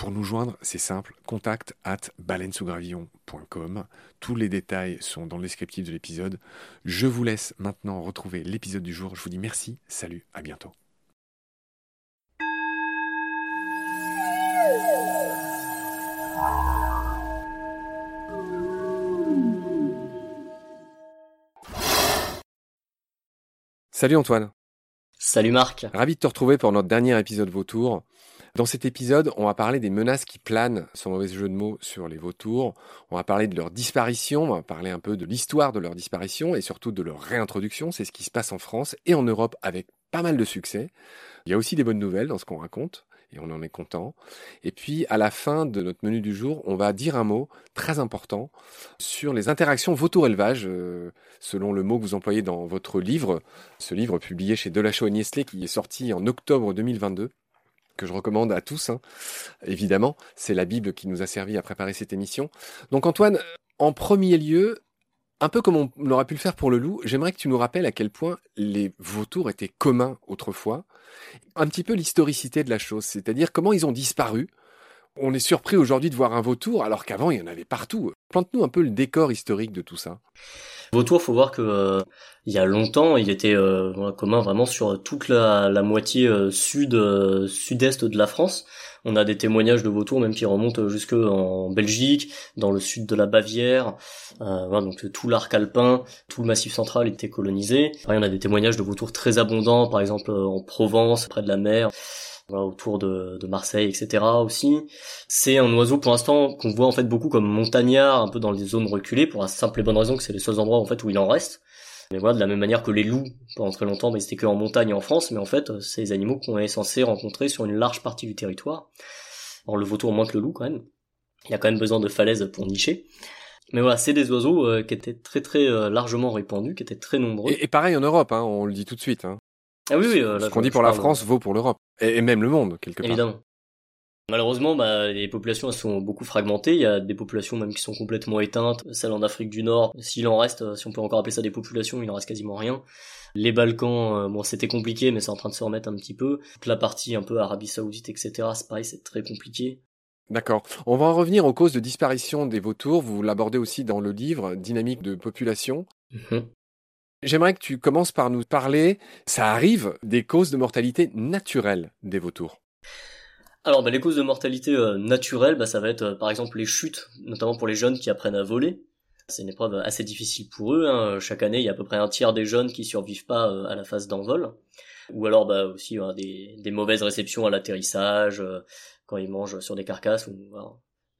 Pour nous joindre, c'est simple, contact at baleinesougravillon.com. Tous les détails sont dans le descriptif de l'épisode. Je vous laisse maintenant retrouver l'épisode du jour. Je vous dis merci, salut, à bientôt. Salut Antoine. Salut Marc. Ravi de te retrouver pour notre dernier épisode Vautour. Dans cet épisode, on va parler des menaces qui planent, sans mauvais jeu de mots, sur les vautours. On va parler de leur disparition, on va parler un peu de l'histoire de leur disparition et surtout de leur réintroduction. C'est ce qui se passe en France et en Europe avec pas mal de succès. Il y a aussi des bonnes nouvelles dans ce qu'on raconte et on en est content. Et puis, à la fin de notre menu du jour, on va dire un mot très important sur les interactions vautour-élevage, euh, selon le mot que vous employez dans votre livre, ce livre publié chez Delachaux et Niestlé qui est sorti en octobre 2022 que je recommande à tous, hein. évidemment. C'est la Bible qui nous a servi à préparer cette émission. Donc Antoine, en premier lieu, un peu comme on aurait pu le faire pour le loup, j'aimerais que tu nous rappelles à quel point les vautours étaient communs autrefois. Un petit peu l'historicité de la chose, c'est-à-dire comment ils ont disparu. On est surpris aujourd'hui de voir un vautour alors qu'avant il y en avait partout. Plante-nous un peu le décor historique de tout ça. Vautour, faut voir que euh, il y a longtemps, il était euh, commun vraiment sur toute la, la moitié euh, sud sud-est de la France. On a des témoignages de vautours même qui remontent jusque en Belgique, dans le sud de la Bavière. Voilà, donc tout l'arc alpin, tout le massif central était colonisé. Après, on a des témoignages de vautours très abondants, par exemple en Provence, près de la mer autour de, de, Marseille, etc. aussi. C'est un oiseau pour l'instant qu'on voit en fait beaucoup comme montagnard, un peu dans les zones reculées, pour la simple et bonne raison que c'est les seuls endroits en fait où il en reste. Mais voilà, de la même manière que les loups, pendant très longtemps, mais c'était que en montagne en France, mais en fait, c'est des animaux qu'on est censé rencontrer sur une large partie du territoire. Alors le vautour moins que le loup quand même. Il y a quand même besoin de falaises pour nicher. Mais voilà, c'est des oiseaux euh, qui étaient très très euh, largement répandus, qui étaient très nombreux. Et, pareil en Europe, hein, on le dit tout de suite. Hein. Ah oui, oui. Euh, ce qu'on dit pour la France vaut pour l'Europe. Et, même le monde, quelque part. Évidemment. Malheureusement, bah, les populations elles sont beaucoup fragmentées. Il y a des populations même qui sont complètement éteintes. Celles en Afrique du Nord, s'il en reste, si on peut encore appeler ça des populations, il en reste quasiment rien. Les Balkans, euh, bon, c'était compliqué, mais c'est en train de se remettre un petit peu. Toute la partie un peu Arabie Saoudite, etc. C'est pareil, c'est très compliqué. D'accord. On va en revenir aux causes de disparition des vautours. Vous l'abordez aussi dans le livre Dynamique de population. Mhm. J'aimerais que tu commences par nous parler, ça arrive, des causes de mortalité naturelles des vautours. Alors, bah, les causes de mortalité euh, naturelles, bah, ça va être euh, par exemple les chutes, notamment pour les jeunes qui apprennent à voler. C'est une épreuve assez difficile pour eux. Hein. Chaque année, il y a à peu près un tiers des jeunes qui survivent pas euh, à la phase d'envol. Ou alors bah, aussi des, des, mauvaises réceptions à l'atterrissage, quand ils mangent sur des carcasses ou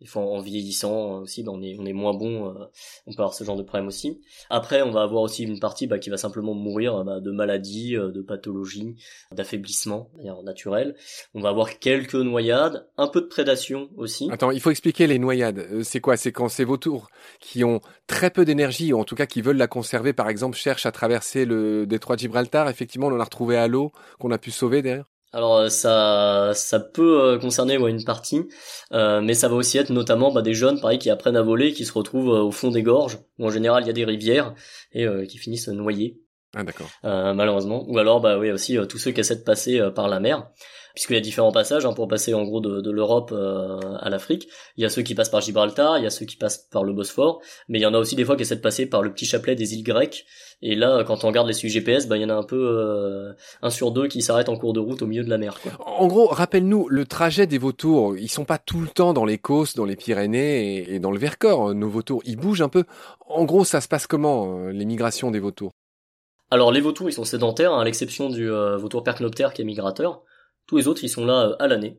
des fois en vieillissant euh, aussi, ben, on est on est moins bon, euh, on peut avoir ce genre de problème aussi. Après, on va avoir aussi une partie bah, qui va simplement mourir bah, de maladies, euh, de pathologies, d'affaiblissement naturel. On va avoir quelques noyades, un peu de prédation aussi. Attends, il faut expliquer les noyades. C'est quoi? C'est quand ces vautours qui ont très peu d'énergie, ou en tout cas qui veulent la conserver, par exemple, cherchent à traverser le détroit de Gibraltar. Effectivement, on en a retrouvé à l'eau qu'on a pu sauver d'ailleurs. Alors euh, ça ça peut euh, concerner une partie, euh, mais ça va aussi être notamment bah, des jeunes pareil qui apprennent à voler, qui se retrouvent au fond des gorges où en général il y a des rivières et qui finissent noyés. Ah d'accord. malheureusement. Ou alors bah oui aussi tous ceux qui essaient de passer par la mer puisqu'il y a différents passages hein, pour passer en gros de, de l'Europe à l'Afrique. Il y a ceux qui passent par Gibraltar, il y a ceux qui passent par le Bosphore, mais il y en a aussi des fois qui essaient de passer par le petit chapelet des îles grecques et là, quand on regarde les suites GPS, bah il y en a un peu euh, un sur deux qui s'arrête en cours de route au milieu de la mer. Quoi. En gros, rappelle-nous le trajet des vautours. Ils sont pas tout le temps dans les Causses, dans les Pyrénées et, dans le Vercors. Nos vautours, ils bougent un peu. En gros, ça se passe comment euh, les migrations des vautours? Alors les vautours, ils sont sédentaires, hein, à l'exception du euh, vautour percnoptère qui est migrateur. Tous les autres, ils sont là à l'année.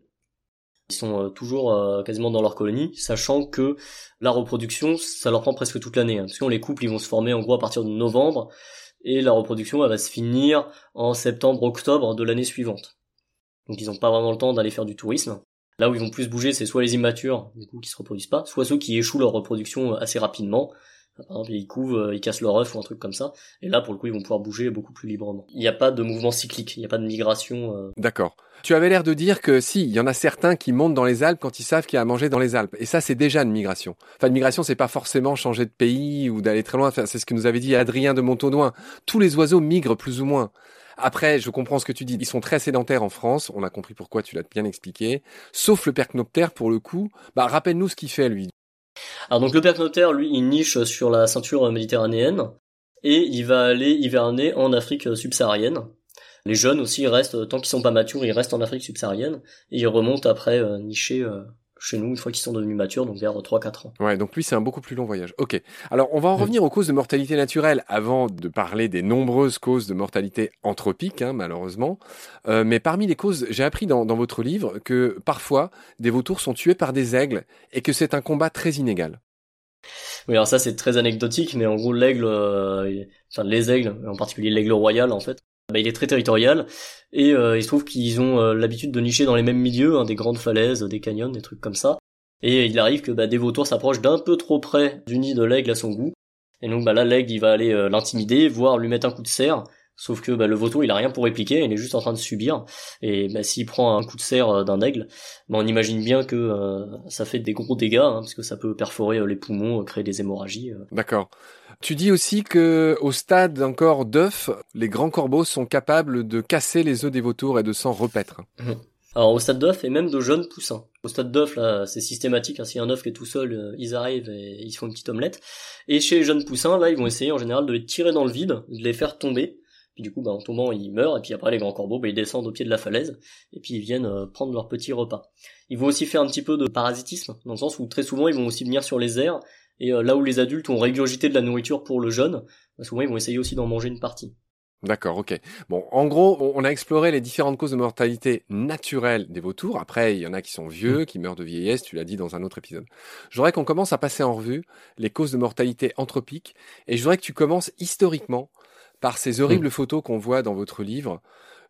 Ils sont euh, toujours euh, quasiment dans leur colonie, sachant que la reproduction, ça leur prend presque toute l'année. Hein, parce que les couples, ils vont se former en gros à partir de novembre, et la reproduction, elle va se finir en septembre-octobre de l'année suivante. Donc ils n'ont pas vraiment le temps d'aller faire du tourisme. Là où ils vont plus bouger, c'est soit les immatures, du coup, qui se reproduisent pas, soit ceux qui échouent leur reproduction assez rapidement, par exemple, ils couvent, euh, ils cassent leur œuf ou un truc comme ça. Et là, pour le coup, ils vont pouvoir bouger beaucoup plus librement. Il n'y a pas de mouvement cyclique, il n'y a pas de migration. Euh. D'accord. Tu avais l'air de dire que si, il y en a certains qui montent dans les Alpes quand ils savent qu'il y a à manger dans les Alpes. Et ça, c'est déjà une migration. Enfin, une migration, c'est pas forcément changer de pays ou d'aller très loin. c'est ce que nous avait dit Adrien de Montaudoin. Tous les oiseaux migrent plus ou moins. Après, je comprends ce que tu dis. Ils sont très sédentaires en France. On a compris pourquoi tu l'as bien expliqué. Sauf le percnoptère, pour le coup. Bah, rappelle-nous ce qu'il fait, lui. Alors donc le percnoptère, lui, il niche sur la ceinture méditerranéenne et il va aller hiverner en Afrique subsaharienne. Les jeunes aussi restent, tant qu'ils sont pas matures, ils restent en Afrique subsaharienne et ils remontent après euh, nicher euh, chez nous une fois qu'ils sont devenus matures, donc vers 3-4 ans. Ouais, donc lui c'est un beaucoup plus long voyage. Ok. Alors on va en revenir aux causes de mortalité naturelle avant de parler des nombreuses causes de mortalité anthropique, hein, malheureusement. Euh, mais parmi les causes, j'ai appris dans, dans votre livre que parfois des vautours sont tués par des aigles et que c'est un combat très inégal. Oui, alors ça c'est très anecdotique, mais en gros l'aigle, euh, enfin les aigles, en particulier l'aigle royal en fait, bah, il est très territorial et euh, il se trouve qu'ils ont euh, l'habitude de nicher dans les mêmes milieux, hein, des grandes falaises, des canyons, des trucs comme ça. Et il arrive que bah, des vautours s'approchent d'un peu trop près du nid de l'aigle à son goût. Et donc bah, là, l'aigle, il va aller euh, l'intimider, voire lui mettre un coup de serre. Sauf que bah, le vautour, il a rien pour répliquer, il est juste en train de subir. Et bah, s'il prend un coup de serre d'un aigle, bah, on imagine bien que ça fait des gros dégâts, hein, parce que ça peut perforer les poumons, créer des hémorragies. D'accord. Tu dis aussi que au stade encore d'œufs, les grands corbeaux sont capables de casser les œufs des vautours et de s'en repaître. Mhm. Alors au stade d'œuf et même de jeunes poussins. Au stade d'œuf là, c'est systématique. Hein, S'il y a un œuf qui est tout seul, euh, ils arrivent et ils font une petite omelette. Et chez les jeunes poussins, là, ils vont essayer en général de les tirer dans le vide, de les faire tomber. Puis du coup, bah, en tombant, ils meurent. Et puis après, les grands corbeaux, bah, ils descendent au pied de la falaise. Et puis ils viennent euh, prendre leur petit repas. Ils vont aussi faire un petit peu de parasitisme, dans le sens où très souvent, ils vont aussi venir sur les airs et euh, là où les adultes ont régurgité de la nourriture pour le jeune, bah, souvent ils vont essayer aussi d'en manger une partie. D'accord, ok. Bon, en gros, on a exploré les différentes causes de mortalité naturelle des vautours. Après, il y en a qui sont vieux, qui meurent de vieillesse, tu l'as dit dans un autre épisode. Je voudrais qu'on commence à passer en revue les causes de mortalité anthropique, et je voudrais que tu commences historiquement par ces horribles mm. photos qu'on voit dans votre livre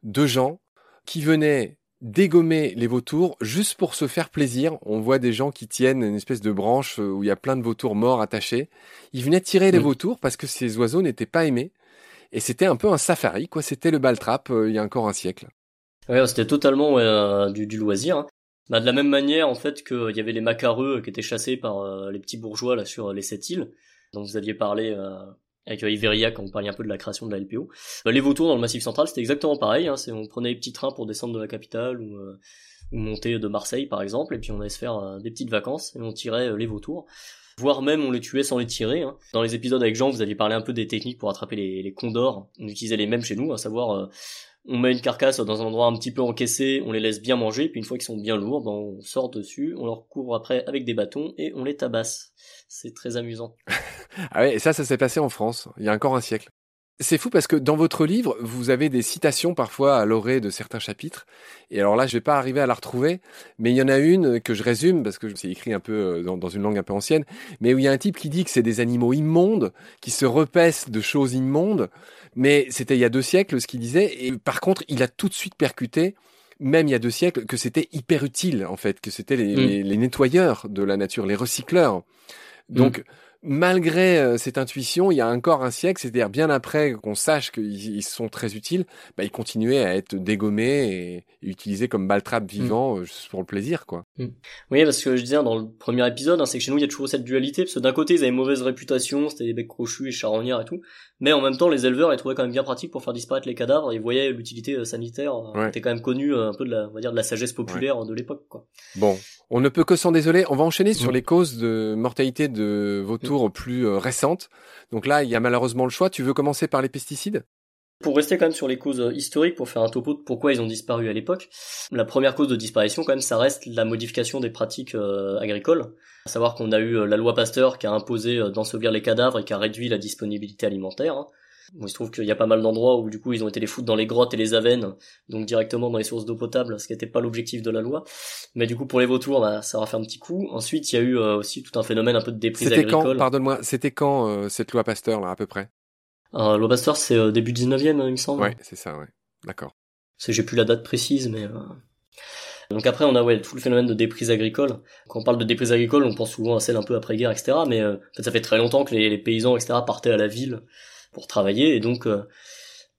de gens qui venaient dégommer les vautours juste pour se faire plaisir. On voit des gens qui tiennent une espèce de branche euh, où il y a plein de vautours morts attachés. Ils venaient tirer les mm. vautours parce que ces oiseaux n'étaient pas aimés. Et c'était un peu un safari, quoi. C'était le baltrap euh, il y a encore un siècle. Ouais, c'était totalement euh, du, loisir. Hein. Bah, de la même manière, en fait, qu'il y avait les macareux qui étaient chassés par les petits bourgeois là sur les sept îles, dont vous aviez parlé avec Iveria quand on parlait un peu de la création de la LPO. Bah, les vautours dans le Massif Central, c'était exactement pareil. Hein, on prenait les petits trains pour descendre de la capitale ou, euh, ou monter de Marseille par exemple, et puis on allait se faire euh, des petites vacances et on tirait euh, les vautours. Voire même on les tuait sans les tirer. Hein. Dans les épisodes avec Jean, vous aviez parlé un peu des techniques pour attraper les, les condors. On utilisait les mêmes chez nous, à savoir on met une carcasse dans un endroit un petit peu encaissé, on les laisse bien manger, puis une fois qu'ils sont bien lourds, ben on sort dessus, on leur couvre après avec des bâtons et on les tabasse. C'est très amusant. ah ouais, et ça, ça s'est passé en France, il y a encore un siècle. C'est fou parce que dans votre livre, vous avez des citations parfois à l'orée de certains chapitres. Et alors là, je vais pas arriver à la retrouver, mais il y en a une que je résume parce que c'est écrit un peu euh, dans, dans, une langue un peu ancienne, mais où il y a un type qui dit que c'est des animaux immondes qui se repaissent de choses immondes. Mais c'était il y a deux siècles ce qu'il disait. Et par contre, il a tout de suite percuté même il y a deux siècles, que c'était hyper utile, en fait, que c'était les, mm. les, nettoyeurs de la nature, les recycleurs. Donc, mm malgré euh, cette intuition, il y a encore un siècle, c'est-à-dire bien après qu'on sache qu'ils sont très utiles, bah, ils continuaient à être dégommés et, utilisés comme baltrap vivant mm. euh, juste pour le plaisir, quoi. Mm. Oui, parce que je disais dans le premier épisode, hein, c'est que chez nous il y a toujours cette dualité, parce que d'un côté ils avaient mauvaise réputation, c'était des becs crochus et charognards et tout, mais en même temps les éleveurs les trouvaient quand même bien pratiques pour faire disparaître les cadavres, ils voyaient l'utilité euh, sanitaire, ouais. était quand même connue un peu de la, on va dire de la sagesse populaire de l'époque, quoi. Bon, on ne peut que s'en désoler. On va enchaîner sur mm. les causes de mortalité de vautours plus euh, récentes. Donc là, il y a malheureusement le choix. Tu veux commencer par les pesticides? Pour rester quand même sur les causes euh, historiques, pour faire un topo de pourquoi ils ont disparu à l'époque, la première cause de disparition quand même, ça reste la modification des pratiques euh, agricoles. À savoir qu'on a eu la loi Pasteur qui a imposé d'ensevelir les cadavres et qui a réduit la disponibilité alimentaire. Hein. Bon, il se trouve qu'il y a pas mal d'endroits où du coup ils ont été les foutre dans les grottes et les avennes, donc directement dans les sources d'eau potable, ce qui n'était pas l'objectif de la loi. Mais du coup pour les vautours, bah, ça aura fait un petit coup. Ensuite il y a eu euh, aussi tout un phénomène un peu de déprise c'était agricole. Quand, pardonne-moi, c'était quand euh, cette loi Pasteur là à peu près? Euh, Loi Pasteur c'est euh, début 19e il me semble. Ouais c'est ça, ouais. D'accord. J'ai plus la date précise mais... Donc après, on a ouais, tout le phénomène de déprise agricole. Quand on parle de déprise agricole, on pense souvent à celle un peu après-guerre, etc. Mais en fait, ça fait très longtemps que les, les, paysans, etc., partaient à la ville pour travailler et donc euh,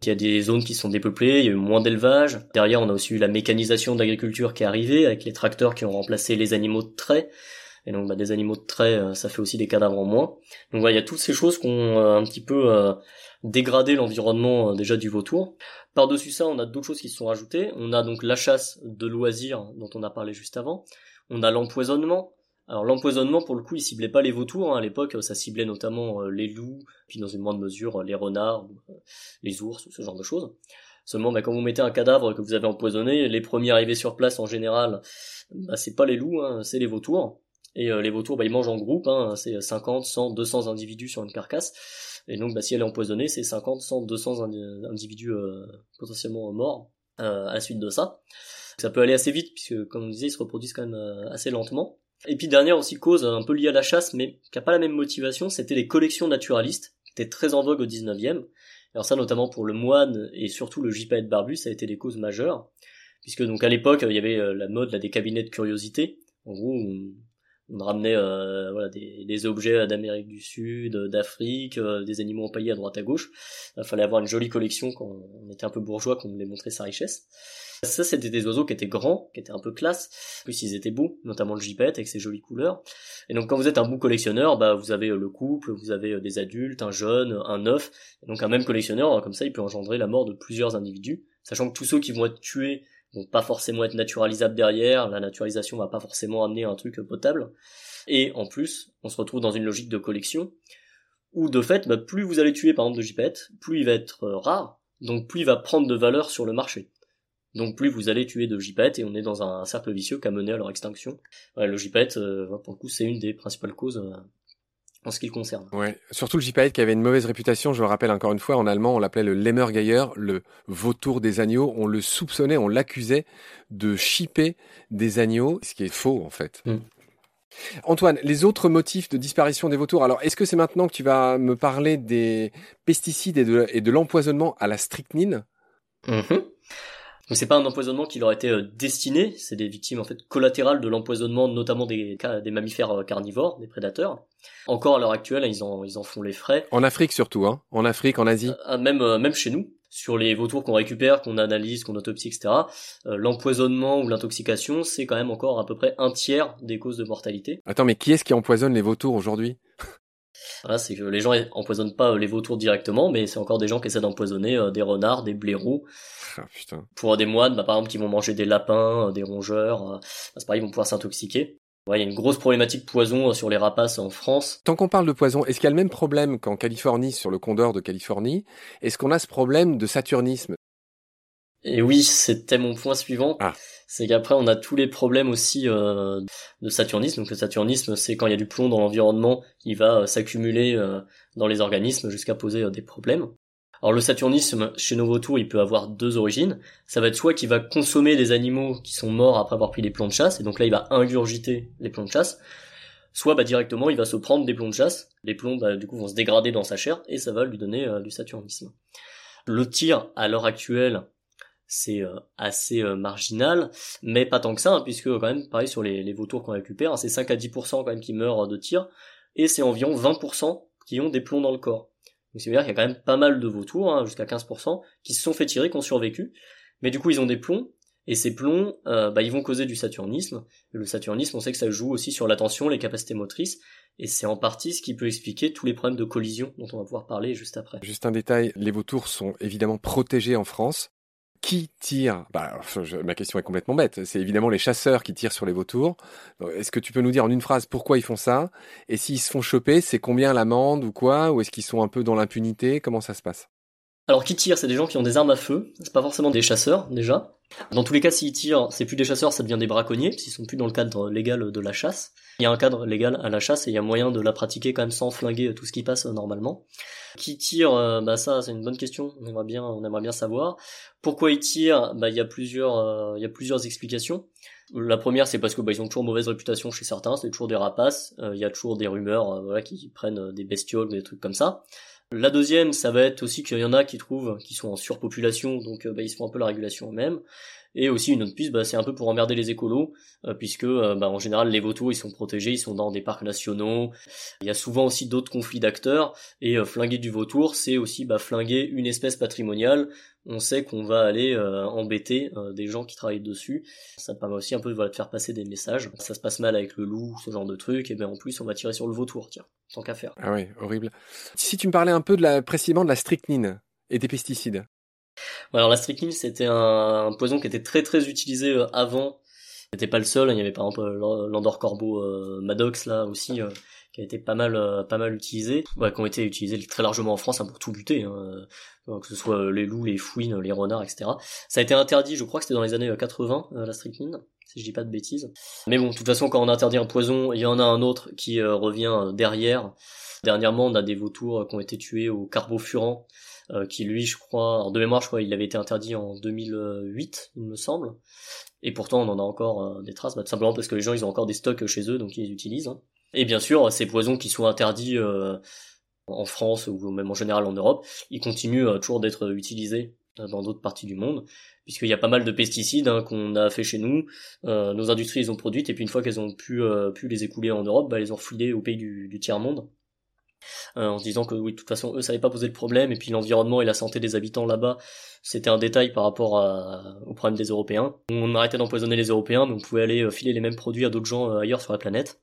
il y a des zones qui sont dépeuplées, il y a eu moins d'élevage. Derrière, on a aussi eu la mécanisation de l'agriculture qui est arrivée avec les tracteurs qui ont remplacé les animaux de trait. Et donc, bah, des animaux de trait, euh, ça fait aussi des cadavres en moins. Donc, voilà, il y a toutes ces choses qui ont euh, un petit peu dégradé l'environnement déjà du vautour. Par-dessus ça, on a d'autres choses qui se sont rajoutées. On a donc la chasse de loisirs dont on a parlé juste avant. On a l'empoisonnement. Alors l'empoisonnement, pour le coup, il ciblait pas les vautours. Hein. À l'époque, ça ciblait notamment euh, les loups, puis dans une moindre mesure euh, les renards, euh, les ours, ce genre de choses. Seulement, bah, quand vous mettez un cadavre que vous avez empoisonné, les premiers arrivés sur place en général, bah, c'est pas les loups, hein, c'est les vautours. Et les vautours, bah, ils mangent en groupe, hein, c'est 50, 100, 200 individus sur une carcasse. Et donc, bah, si elle est empoisonnée, c'est 50, 100, 200 individus potentiellement morts à la suite de ça. Ça peut aller assez vite, puisque comme on disait, ils se reproduisent quand même assez lentement. Et puis dernière aussi cause un peu liée à la chasse, mais qui n'a pas la même motivation, c'était les collections naturalistes, qui étaient très en vogue au 19e. Alors ça notamment pour le moine et surtout le gypaète barbu, ça a été des causes majeures, puisque donc à l'époque il y avait euh, la mode là, des cabinets de curiosité. En gros, on, ramenait euh, voilà, des, objets d'Amérique du Sud, d'Afrique, euh, des animaux empaillés à droite à gauche. Il fallait avoir une jolie collection quand on était un peu bourgeois, qu'on voulait montrer sa richesse. Ça, c'était des oiseaux qui étaient grands, qui étaient un peu classe. En plus, ils étaient beaux, notamment le gipette avec ses jolies couleurs. Et donc, quand vous êtes un bon collectionneur, bah, vous avez euh, le couple, vous avez euh, des adultes, un jeune, un œuf. Et donc, un même collectionneur, comme ça, il peut engendrer la mort de plusieurs individus. Sachant que tous ceux qui vont être tués vont pas forcément être naturalisables derrière. La naturalisation va pas forcément amener un truc potable. Et en plus, on se retrouve dans une logique de collection où de fait, bah, plus vous allez tuer par exemple de gipette, plus il va être euh, rare, donc plus il va prendre de valeur sur le marché. Donc plus vous allez tuer de gypaètes et on est dans un cercle vicieux qui a mené à leur extinction. Ouais, le gypaète, euh, pour le coup, c'est une des principales causes euh, en ce qui le concerne. Ouais, surtout le gypaète qui avait une mauvaise réputation, je le rappelle encore une fois, en allemand on l'appelait le Lemmergeier, le vautour des agneaux, on le soupçonnait, on l'accusait de chipper des agneaux, ce qui est faux en fait. Mm. Antoine, les autres motifs de disparition des vautours, alors est-ce que c'est maintenant que tu vas me parler des pesticides et de, l'empoisonnement à la strychnine? Mm-hmm. Donc c'est pas un empoisonnement qui leur a été euh, destiné, c'est des victimes en fait collatérales de l'empoisonnement, notamment des, des mammifères euh, carnivores, des prédateurs. Encore à l'heure actuelle, ils en, ils en font les frais. En Afrique surtout, hein En Afrique, en Asie euh, Même, même chez nous, sur les vautours qu'on récupère, qu'on analyse, qu'on autopsie, etc. l'empoisonnement ou l'intoxication, c'est quand même encore à peu près un tiers des causes de mortalité. Attends, mais qui est-ce qui empoisonne les vautours aujourd'hui? Voilà, c'est que les gens empoisonnent pas les vautours directement, mais c'est encore des gens qui essaient d'empoisonner des renards, des blaireaux, ah, Pour des moines, bah, par exemple, qui vont manger des lapins, euh, des rongeurs, euh, bah, c'est pareil, ils vont pouvoir s'intoxiquer. il y a une grosse problématique poison euh, sur les rapaces en France. Tant qu'on parle de poison, est-ce qu'il y a le même problème qu'en Californie sur le condor de Californie? Est-ce qu'on a ce problème de saturnisme? Et oui, c'était mon point suivant. Ah. C'est qu'après, on a tous les problèmes aussi de saturnisme. Donc le saturnisme, c'est quand il y a du plomb dans l'environnement, il va s'accumuler dans les organismes jusqu'à poser des problèmes. Alors le saturnisme chez nos vautours, il peut avoir deux origines. Ça va être soit qu'il va consommer des animaux qui sont morts après avoir pris des plombs de chasse, et donc là il va ingurgiter les plombs de chasse, soit bah, directement il va se prendre des plombs de chasse, les plombs bah, du coup vont se dégrader dans sa chair, et ça va lui donner euh, du saturnisme. Le tir à l'heure actuelle, c'est euh, assez euh, marginal, mais pas tant que ça, hein, puisque quand même, pareil sur les, les vautours qu'on récupère, hein, c'est 5 à 10% quand même qui meurent de tir, et c'est environ 20% qui ont des plombs dans le corps. Donc c'est à dire qu'il y a quand même pas mal de vautours, hein, jusqu'à 15%, qui se sont fait tirer, qui ont survécu. Mais du coup, ils ont des plombs, et ces plombs, euh, bah, ils vont causer du saturnisme. Le saturnisme, on sait que ça joue aussi sur l'attention, les capacités motrices, et c'est en partie ce qui peut expliquer tous les problèmes de collision dont on va pouvoir parler juste après. Juste un détail, les vautours sont évidemment protégés en France qui tire? Bah, Ma question est complètement bête. C'est évidemment les chasseurs qui tirent sur les vautours. Est-ce que tu peux nous dire en une phrase pourquoi ils font ça? Et s'ils se font choper, c'est combien l'amende ou quoi? Ou est-ce qu'ils sont un peu dans l'impunité? Comment ça se passe? Alors qui tirent, c'est des gens qui ont des armes à feu, c'est pas forcément des chasseurs déjà. Dans tous les cas, s'ils tirent, c'est plus des chasseurs, ça devient des braconniers, s'ils sont plus dans le cadre légal de la chasse. Il y a un cadre légal à la chasse et il y a moyen de la pratiquer quand même sans flinguer tout ce qui passe euh, normalement. Qui tire, euh, bah ça c'est une bonne question, on aimerait bien, on aimerait bien savoir. Pourquoi ils tirent? Bah il y a plusieurs, euh, il y a plusieurs explications. La première, c'est parce que bah, ils ont toujours mauvaise réputation chez certains, c'est toujours des rapaces. Il y a toujours des rumeurs, voilà, qui prennent des bestioles, des trucs comme ça. La deuxième, ça va être aussi qu'il y en a qui trouvent qu'ils sont en surpopulation, donc euh, bah, ils se font un peu la régulation eux-mêmes. Et aussi une autre piste, bah, c'est un peu pour emmerder les écolos, euh, puisque euh, bah, en général les vautours ils sont protégés, ils sont dans des parcs nationaux. Il y a souvent aussi d'autres conflits d'acteurs, et flinguer du vautour, c'est aussi bah, flinguer une espèce patrimoniale. On sait qu'on va aller embêter des gens qui travaillent dessus. Ça permet aussi un peu voilà, de faire passer des messages. Ça se passe mal avec le loup, ce genre de truc, et bien en plus on va tirer sur le vautour, tiens tant qu'à faire. Ah oui, horrible. Si tu me parlais un peu de la, précisément de la strychnine et des pesticides. Alors la strychnine, c'était un, poison qui était très très utilisé euh, avant. C'était pas le seul, il y avait par exemple euh, l'Andor Corbeau euh, Maddox là aussi qui a été pas mal pas mal utilisé, ouais, qui ont été utilisés très largement en France hein, pour tout buter, hein, que ce soit les loups, les fouines, les renards, etc. Ça a été interdit, je crois que c'était dans les années 80 la strychnine si je dis pas de bêtises. Mais bon, de toute façon, quand on interdit un poison, il y en a un autre qui euh, revient euh, derrière. Dernièrement, on a des vautours euh, qui ont été tués au carbofurant, qui lui, je crois, de mémoire, je crois, il avait été interdit en 2008, il me semble. Et pourtant, on en a encore des traces, bah, tout simplement parce que les gens, ils ont encore des stocks chez eux, donc ils les utilisent. Hein. Et bien sûr, ces poisons qui sont interdits en France ou même en général en Europe, ils continuent toujours d'être utilisés dans d'autres parties du monde puisqu'il y a pas mal de pesticides hein, qu'on a fait chez nous, euh, nos industries les ont produites, et puis une fois qu'elles ont pu, euh, pu les écouler en Europe, bah, elles les ont refilées au pays du, du tiers-monde, euh, en se disant que oui, de toute façon, eux, ça n'avait pas posé de problème, et puis l'environnement et la santé des habitants là-bas, c'était un détail par rapport à, au problème des Européens. On arrêtait d'empoisonner les Européens, mais on pouvait aller filer les mêmes produits à d'autres gens ailleurs sur la planète.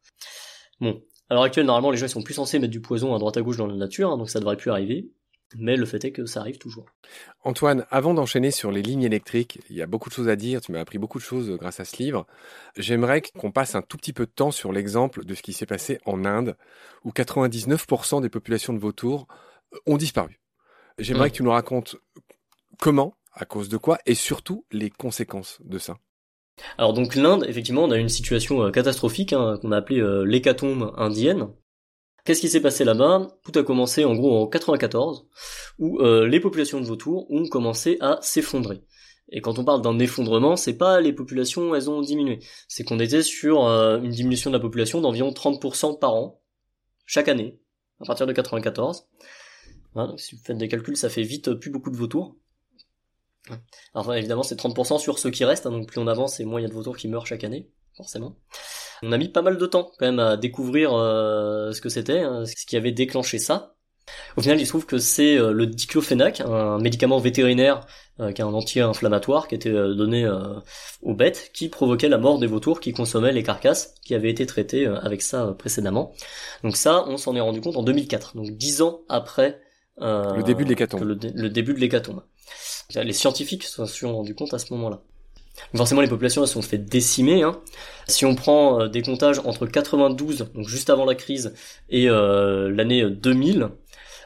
Bon, à l'heure actuelle, normalement, les gens ils sont plus censés mettre du poison à droite à gauche dans la nature, hein, donc ça devrait plus arriver mais le fait est que ça arrive toujours. Antoine, avant d'enchaîner sur les lignes électriques, il y a beaucoup de choses à dire, tu m'as appris beaucoup de choses grâce à ce livre. J'aimerais qu'on passe un tout petit peu de temps sur l'exemple de ce qui s'est passé en Inde, où 99% des populations de vautours ont disparu. J'aimerais mmh. que tu nous racontes comment, à cause de quoi, et surtout les conséquences de ça. Alors donc l'Inde, effectivement, on a une situation euh, catastrophique hein, qu'on a appelée euh, l'hécatombe indienne, Qu'est-ce qui s'est passé là-bas? Tout a commencé en gros en 94, où euh, les populations de vautours ont commencé à s'effondrer. Et quand on parle d'un effondrement, c'est pas les populations, elles ont diminué. C'est qu'on était sur euh, une diminution de la population d'environ 30% par an, chaque année, à partir de 94. si vous faites des calculs, ça fait vite plus beaucoup de vautours. Alors évidemment, c'est 30% sur ceux qui restent, hein, donc plus on avance et moins il y a de vautours qui meurent chaque année, forcément. On a mis pas mal de temps quand même à découvrir euh, ce que c'était, hein, ce qui avait déclenché ça. Au final, il se trouve que c'est euh, le diclofénac, un médicament vétérinaire euh, qui est un anti-inflammatoire qui était donné aux bêtes, qui provoquait la mort des vautours qui consommaient les carcasses qui avaient été traitées avec ça précédemment. Donc ça, on s'en est rendu compte en 2004, donc dix ans après le début de l'hécatombe. Le, le, début de l'hécatombe. Les scientifiques se sont rendus compte à ce moment-là forcément, les populations elles sont fait décimer. Hein. Si on prend euh, des comptages entre 92, donc juste avant la crise, et euh, l'année 2000,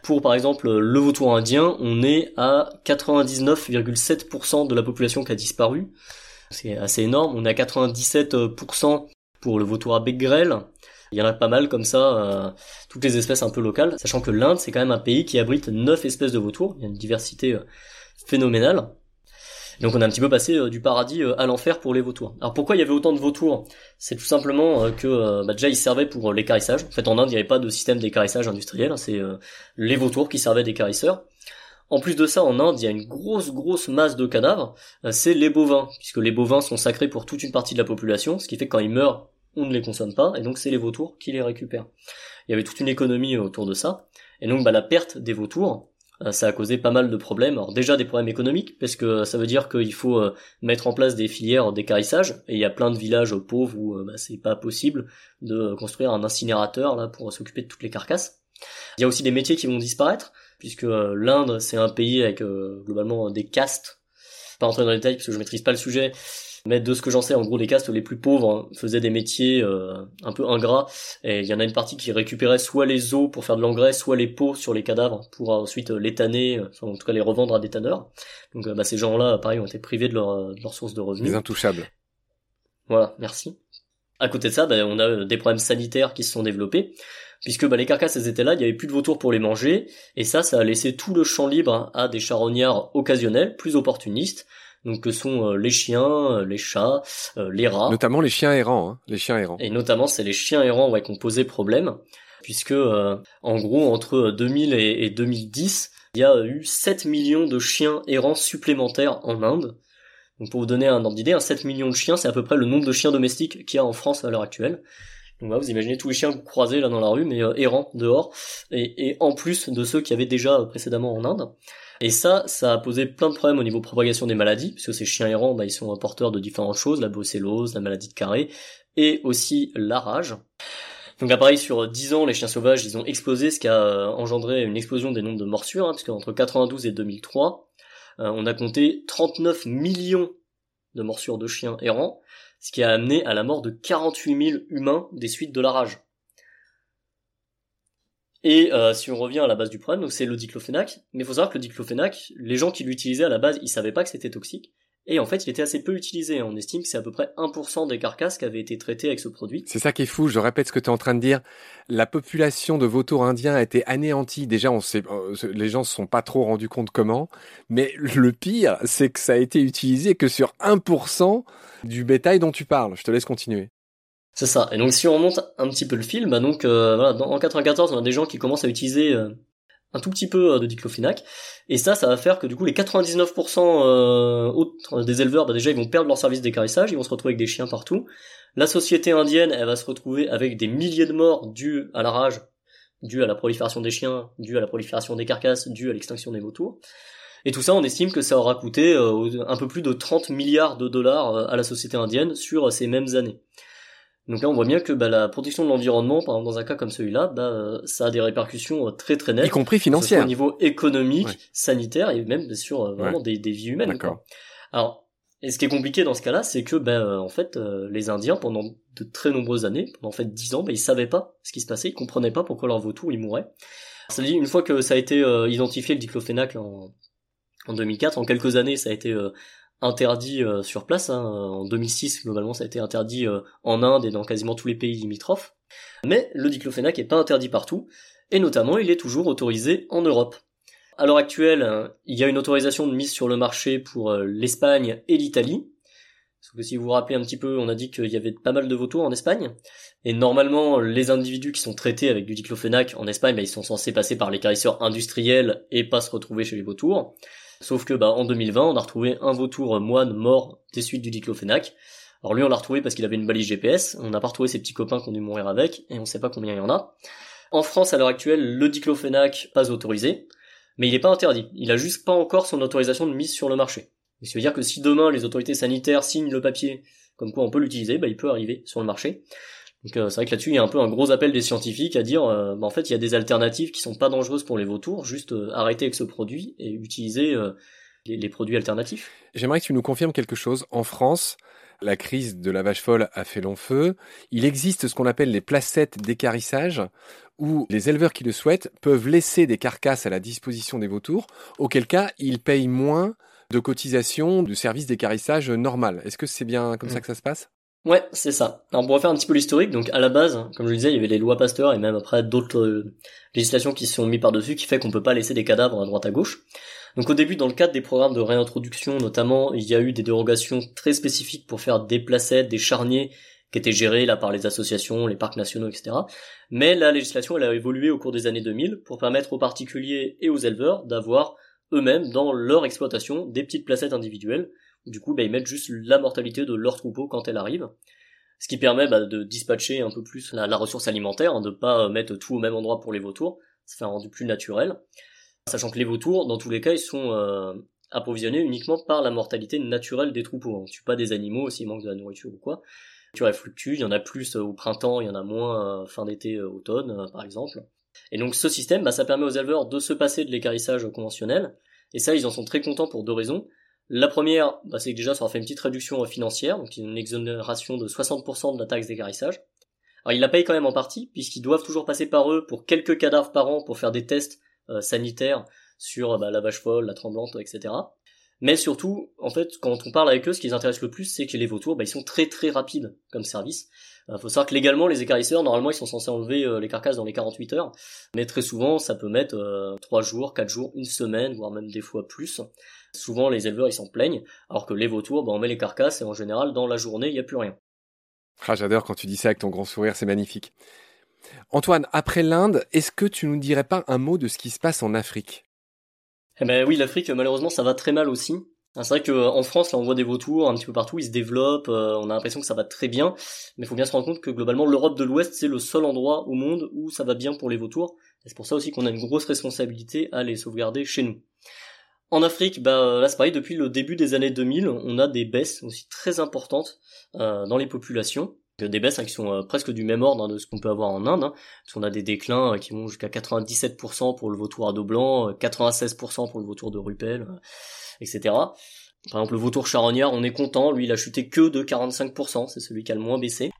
pour par exemple le vautour indien, on est à 99,7% de la population qui a disparu. C'est assez énorme. On est à 97% pour le vautour à bec grêle. Il y en a pas mal comme ça, toutes les espèces un peu locales, sachant que l'Inde c'est quand même un pays qui abrite neuf espèces de vautours. Il y a une diversité phénoménale. Donc on a un petit peu passé euh, du paradis euh, à l'enfer pour les vautours. Alors pourquoi il y avait autant de vautours? C'est tout simplement euh, que bah, déjà ils servaient pour l'écarissage. En fait en Inde il n'y avait pas de système d'écarissage industriel, hein. c'est les vautours qui servaient d'écarisseurs. En plus de ça, en Inde, il y a une grosse, grosse masse de cadavres, c'est les bovins, puisque les bovins sont sacrés pour toute une partie de la population, ce qui fait que quand ils meurent, on ne les consomme pas, et donc c'est les vautours qui les récupèrent. Il y avait toute une économie autour de ça, et donc bah, la perte des vautours, ça a causé pas mal de problèmes. Alors déjà des problèmes économiques, parce que ça veut dire qu'il faut euh, mettre en place des filières d'écarissage, et il y a plein de villages pauvres où euh, bah, c'est pas possible de construire un incinérateur là pour s'occuper de toutes les carcasses. Il y a aussi des métiers qui vont disparaître, puisque l'Inde c'est un pays avec globalement des castes. Pas entrer dans les détails parce que je maîtrise pas le sujet, mais de ce que j'en sais, en gros, les castes les plus pauvres hein, faisaient des métiers euh, un peu ingrats. Et il y en a une partie qui récupérait soit les os pour faire de l'engrais, soit les peaux sur les cadavres pour ensuite euh, les tanner, euh, en tout cas les revendre à des tanneurs. Donc bah, ces gens-là, pareil, ont été privés de leur, de leur source de revenus. Les intouchables. Voilà, merci. À côté de ça, bah, on a des problèmes sanitaires qui se sont développés puisque bah, les carcasses elles étaient là, il y avait plus de vautours pour les manger, et ça, ça a laissé tout le champ libre à des charognards occasionnels, plus opportunistes, donc que sont euh, les chiens, euh, les chats, euh, les rats. Notamment les chiens errants, hein, les chiens errants. Et notamment c'est les chiens errants ouais, qui ont posé problème, puisque en gros entre 2000 et, 2010, il y a eu 7 millions de chiens errants supplémentaires en Inde. Donc pour vous donner un ordre d'idée, 7 millions de chiens, c'est à peu près le nombre de chiens domestiques qu'il y a en France à l'heure actuelle. Donc voilà, vous imaginez tous les chiens que vous croisez là dans la rue, mais errants dehors, et, et, en plus de ceux qu'il y avait déjà précédemment en Inde. Et ça, ça a posé plein de problèmes au niveau propagation des maladies, puisque ces chiens errants, bah, ils sont porteurs de différentes choses, la brucellose, la maladie de Carré, et aussi la rage. Donc pareil, sur 10 ans, les chiens sauvages, ils ont explosé, ce qui a euh, engendré une explosion des nombres de morsures, puisque entre 92 et 2003, euh, on a compté 39 millions de morsures de chiens errants, ce qui a amené à la mort de 48 000 humains des suites de la rage. Et euh, si on revient à la base du problème, donc c'est le diclofénac. Mais il faut savoir que le diclofénac, les gens qui l'utilisaient à la base, ils savaient pas que c'était toxique. Et en fait, il était assez peu utilisé. On estime que c'est à peu près 1% des carcasses qui avaient été traitées avec ce produit. C'est ça qui est fou. Je répète ce que tu es en train de dire. La population de vautours indiens a été anéantie. Déjà, on sait, euh, les gens se sont pas trop rendus compte comment. Mais le pire, c'est que ça a été utilisé que sur 1% du bétail dont tu parles. Je te laisse continuer. C'est ça. Et donc si on remonte un petit peu le film, bah donc euh, voilà, en 94, on a des gens qui commencent à utiliser euh, un tout petit peu euh, de diclofenac, et ça, ça va faire que du coup les 99% autres des éleveurs, bah déjà ils vont perdre leur service d'écarissage, ils vont se retrouver avec des chiens partout. La société indienne, elle va se retrouver avec des milliers de morts dus à la rage, dus à la prolifération des chiens, dus à la prolifération des carcasses, dus à l'extinction des vautours. Et tout ça, on estime que ça aura coûté un peu plus de 30 milliards de dollars à la société indienne sur ces mêmes années. Donc là, on voit bien que bah, la protection de l'environnement, par exemple dans un cas comme celui-là, bah, ça a des répercussions euh, très très nettes, y compris financières, au niveau économique, sanitaire et même sur euh, vraiment des, des, vies humaines. Quoi. Alors, et ce qui est compliqué dans ce cas-là, c'est que ben euh, en fait, les Indiens pendant de très nombreuses années, pendant en fait dix ans, ben, ils savaient pas ce qui se passait, ils comprenaient pas pourquoi leur vautour il mourait. C'est-à-dire une fois que ça a été identifié le diclofénac en, en 2004, en quelques années, ça a été interdit euh, sur place. Hein. En 2006, globalement, ça a été interdit euh, en Inde et dans quasiment tous les pays limitrophes. Mais le diclofénac n'est pas interdit partout, et notamment il est toujours autorisé en Europe. À l'heure actuelle, il y a une autorisation de mise sur le marché pour euh, l'Espagne et l'Italie. Parce que si vous vous rappelez un petit peu, on a dit qu'il y avait pas mal de vautours en Espagne. Et normalement, les individus qui sont traités avec du diclofénac en Espagne, bah, ils sont censés passer par les carisseurs industriels et pas se retrouver chez les vautours. Sauf que bah, en 2020, on a retrouvé un vautour moine mort des suites du diclofénac. Alors lui, on l'a retrouvé parce qu'il avait une balise GPS. On n'a pas retrouvé ses petits copains qui ont dû mourir avec, et on sait pas combien il y en a. En France, à l'heure actuelle, le diclofénac pas autorisé, mais il n'est pas interdit. Il a juste pas encore son autorisation de mise sur le marché. Ce qui veut dire que si demain les autorités sanitaires signent le papier comme quoi on peut l'utiliser, bah, il peut arriver sur le marché. Donc euh, c'est vrai que là-dessus il y a un peu un gros appel des scientifiques à dire euh, bah, en fait il y a des alternatives qui sont pas dangereuses pour les vautours, juste euh, arrêter avec ce produit et utiliser les, produits alternatifs. J'aimerais que tu nous confirmes quelque chose. En France, la crise de la vache folle a fait long feu. Il existe ce qu'on appelle les placettes d'écarissage où les éleveurs qui le souhaitent peuvent laisser des carcasses à la disposition des vautours, auquel cas ils payent moins de cotisations de service d'écarissage normal. Est-ce que c'est bien comme ça mm. que ça se passe? Ouais, c'est ça. Alors pour refaire un petit peu l'historique, donc à la base, comme je le disais, il y avait les lois Pasteur et même après d'autres euh, législations qui se sont mis par-dessus qui fait qu'on peut pas laisser des cadavres à droite à gauche. Donc au début, dans le cadre des programmes de réintroduction notamment, il y a eu des dérogations très spécifiques pour faire des placettes, des charniers qui étaient gérés là par les associations, les parcs nationaux, etc. Mais la législation, elle a évolué au cours des années 2000 pour permettre aux particuliers et aux éleveurs d'avoir eux-mêmes dans leur exploitation des petites placettes individuelles du coup, bah, ils mettent juste la mortalité de leur troupeau quand elle arrive. Ce qui permet bah, de dispatcher un peu plus la, ressource alimentaire, hein, de pas mettre tout au même endroit pour les vautours. Ça fait un rendu plus naturel. Sachant que les vautours, dans tous les cas, ils sont euh, approvisionnés uniquement par la mortalité naturelle des troupeaux. On tue pas des animaux s'ils manquent de la nourriture ou quoi. Tu elle fluctue, il y en a plus euh, au printemps, il y en a moins euh, fin d'été, automne, par exemple. Et donc ce système, bah, ça permet aux éleveurs de se passer de l'écarissage conventionnel. Et ça, ils en sont très contents pour deux raisons. La première, bah, c'est que déjà ça leur fait une petite réduction financière, donc une exonération de 60% de la taxe d'écarissage. Alors ils la payent quand même en partie, puisqu'ils doivent toujours passer par eux pour quelques cadavres par an pour faire des tests euh, sanitaires sur bah, la vache folle, la tremblante, etc. Mais surtout, en fait, quand on parle avec eux, ce qui les intéresse le plus, c'est que les vautours, bah, ils sont très très rapides comme service. Il euh, faut savoir que légalement, les écarisseurs, normalement, ils sont censés enlever euh, les carcasses dans les 48 heures, mais très souvent, ça peut mettre euh, 3 jours, 4 jours, une semaine, voire même des fois plus. Souvent, les éleveurs, ils s'en plaignent, alors que les vautours, bah, on met les carcasses et en général, dans la journée, il n'y a plus rien. Ah, j'adore quand tu dis ça avec ton grand sourire, c'est magnifique. Antoine, après l'Inde, est-ce que tu nous dirais pas un mot de ce qui se passe en Afrique? Eh ben oui, l'Afrique, malheureusement, ça va très mal aussi. C'est vrai qu'en France, là, on voit des vautours un petit peu partout, ils se développent, euh, on a l'impression que ça va très bien, mais il faut bien se rendre compte que globalement, l'Europe de l'Ouest, c'est le seul endroit au monde où ça va bien pour les vautours, et c'est pour ça aussi qu'on a une grosse responsabilité à les sauvegarder chez nous. En Afrique, bah, là c'est pareil, depuis le début des années 2000, on a des baisses aussi très importantes euh, dans les populations, des baisses hein, qui sont euh, presque du même ordre hein, de ce qu'on peut avoir en Inde, hein, parce qu'on a des déclins qui vont jusqu'à 97% pour le vautour à dos blanc, 96% pour le vautour de Rupel, Par exemple, le vautour charognard, on est content, lui il a chuté que de 45%, c'est celui qui a le moins baissé.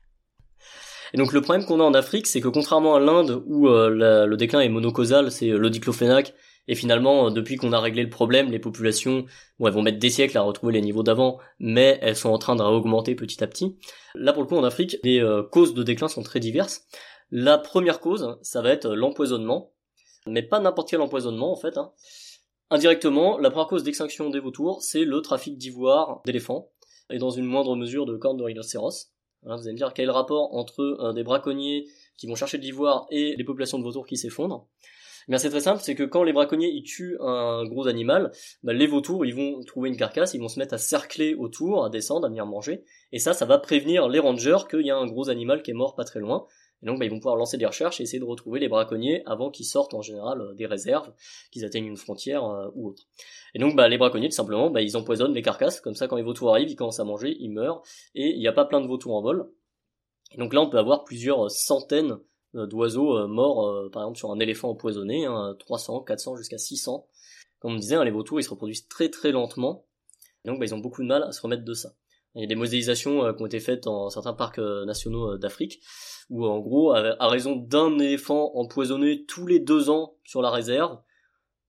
Et donc le problème qu'on a en Afrique, c'est que contrairement à l'Inde où euh, le déclin est monocausal, c'est euh, le diclofénac, et finalement, euh, depuis qu'on a réglé le problème, les populations, elles vont mettre des siècles à retrouver les niveaux d'avant, mais elles sont en train de petit à petit. Là, pour le coup, en Afrique, les causes de déclin sont très diverses. La première cause, ça va être l'empoisonnement, mais pas n'importe quel empoisonnement en fait. Hein. Indirectement, la première cause d'extinction des vautours, c'est le trafic d'ivoire d'éléphants, et dans une moindre mesure de cornes de rhinocéros. vous allez me dire quel rapport entre euh, des braconniers qui vont chercher de l'ivoire et les populations de vautours qui s'effondrent? Eh Bien c'est très simple, c'est que quand les braconniers ils tuent un gros animal, bah, les vautours ils vont trouver une carcasse, ils vont se mettre à cercler autour, à descendre, à venir manger, et ça, ça va prévenir les rangers qu'il y a un gros animal qui est mort pas très loin, et donc, bah, ils vont pouvoir lancer des recherches et essayer de retrouver les braconniers avant qu'ils sortent en général euh, des réserves, qu'ils atteignent une frontière euh, ou autre. Et donc, bah, les braconniers, tout simplement, bah, ils empoisonnent les carcasses. Comme ça, quand les vautours arrivent, ils commencent à manger, ils meurent, et il n'y a pas plein de vautours en vol. Et donc là, on peut avoir plusieurs centaines euh, d'oiseaux morts, par exemple sur un éléphant empoisonné, 300, 400, jusqu'à 600. Comme on disait, hein, les vautours, ils se reproduisent très très lentement. Donc, ils ont beaucoup de mal à se remettre de ça. Il y a des modélisations qui ont été faites dans certains parcs nationaux d'Afrique, où en gros, à, raison d'un éléphant empoisonné tous les deux ans sur la réserve,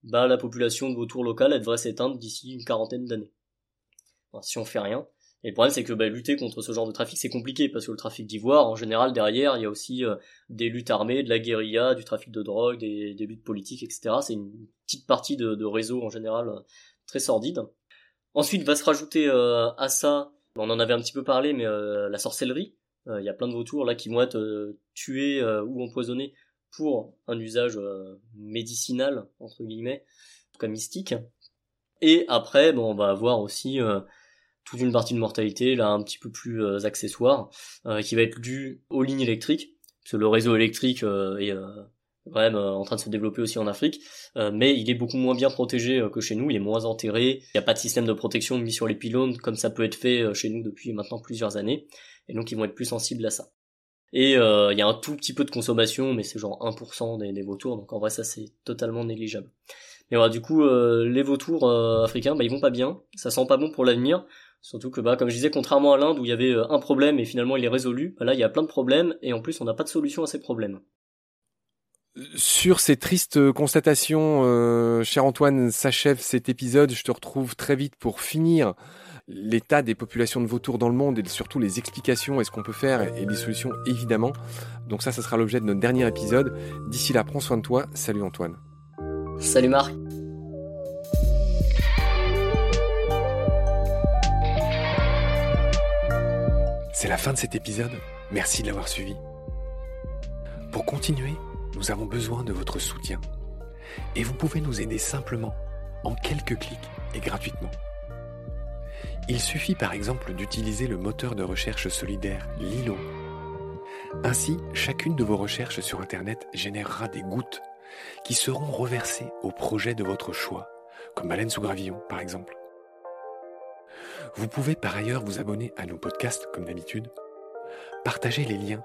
bah la population de vautours locales elle devrait s'éteindre d'ici une quarantaine d'années. si on fait rien. Et le problème c'est que bah, lutter contre ce genre de trafic c'est compliqué parce que le trafic d'ivoire en général derrière il y a aussi euh, des luttes armées, de la guérilla, du trafic de drogue, des, luttes politiques etc. C'est une petite partie de, réseau en général euh, très sordide. Ensuite va se rajouter euh, à ça, on en avait un petit peu parlé mais la sorcellerie il euh, y a plein de vautours là qui vont être euh, tués euh, ou empoisonnés pour un usage médicinal entre guillemets, en tout cas mystique. Et après, bon, on va avoir aussi toute une partie de mortalité là un petit peu plus accessoire qui va être due aux lignes électriques parce que le réseau électrique est même en train de se développer aussi en Afrique. Mais il est beaucoup moins bien protégé que chez nous. Il est moins enterré. Il n'y a pas de système de protection mis sur les pylônes comme ça peut être fait chez nous depuis maintenant plusieurs années. Et donc ils vont être plus sensibles à ça. Et euh, il y a un tout petit peu de consommation, mais c'est genre 1% des, des, vautours, donc en vrai ça c'est totalement négligeable. Mais voilà, du coup, euh, les vautours euh, africains, bah, ils vont pas bien, ça sent pas bon pour l'avenir, surtout que, bah, comme je disais, contrairement à l'Inde où il y avait un problème et finalement il est résolu, bah, là il y a plein de problèmes. Et en plus on n'a pas de solution à ces problèmes. Sur ces tristes constatations, cher Antoine, s'achève cet épisode. Je te retrouve très vite pour finir l'état des populations de vautours dans le monde et surtout les explications et ce qu'on peut faire et les solutions évidemment. Donc ça, ça sera l'objet de notre dernier épisode. D'ici là, prends soin de toi. Salut Antoine. Salut Marc. C'est la fin de cet épisode. Merci de l'avoir suivi. Pour continuer, nous avons besoin de votre soutien. Et vous pouvez nous aider simplement, en quelques clics et gratuitement. Il suffit par exemple d'utiliser le moteur de recherche solidaire Lilo. Ainsi, chacune de vos recherches sur Internet générera des gouttes qui seront reversées au projet de votre choix, comme Baleine sous gravillon par exemple. Vous pouvez par ailleurs vous abonner à nos podcasts comme d'habitude, partager les liens,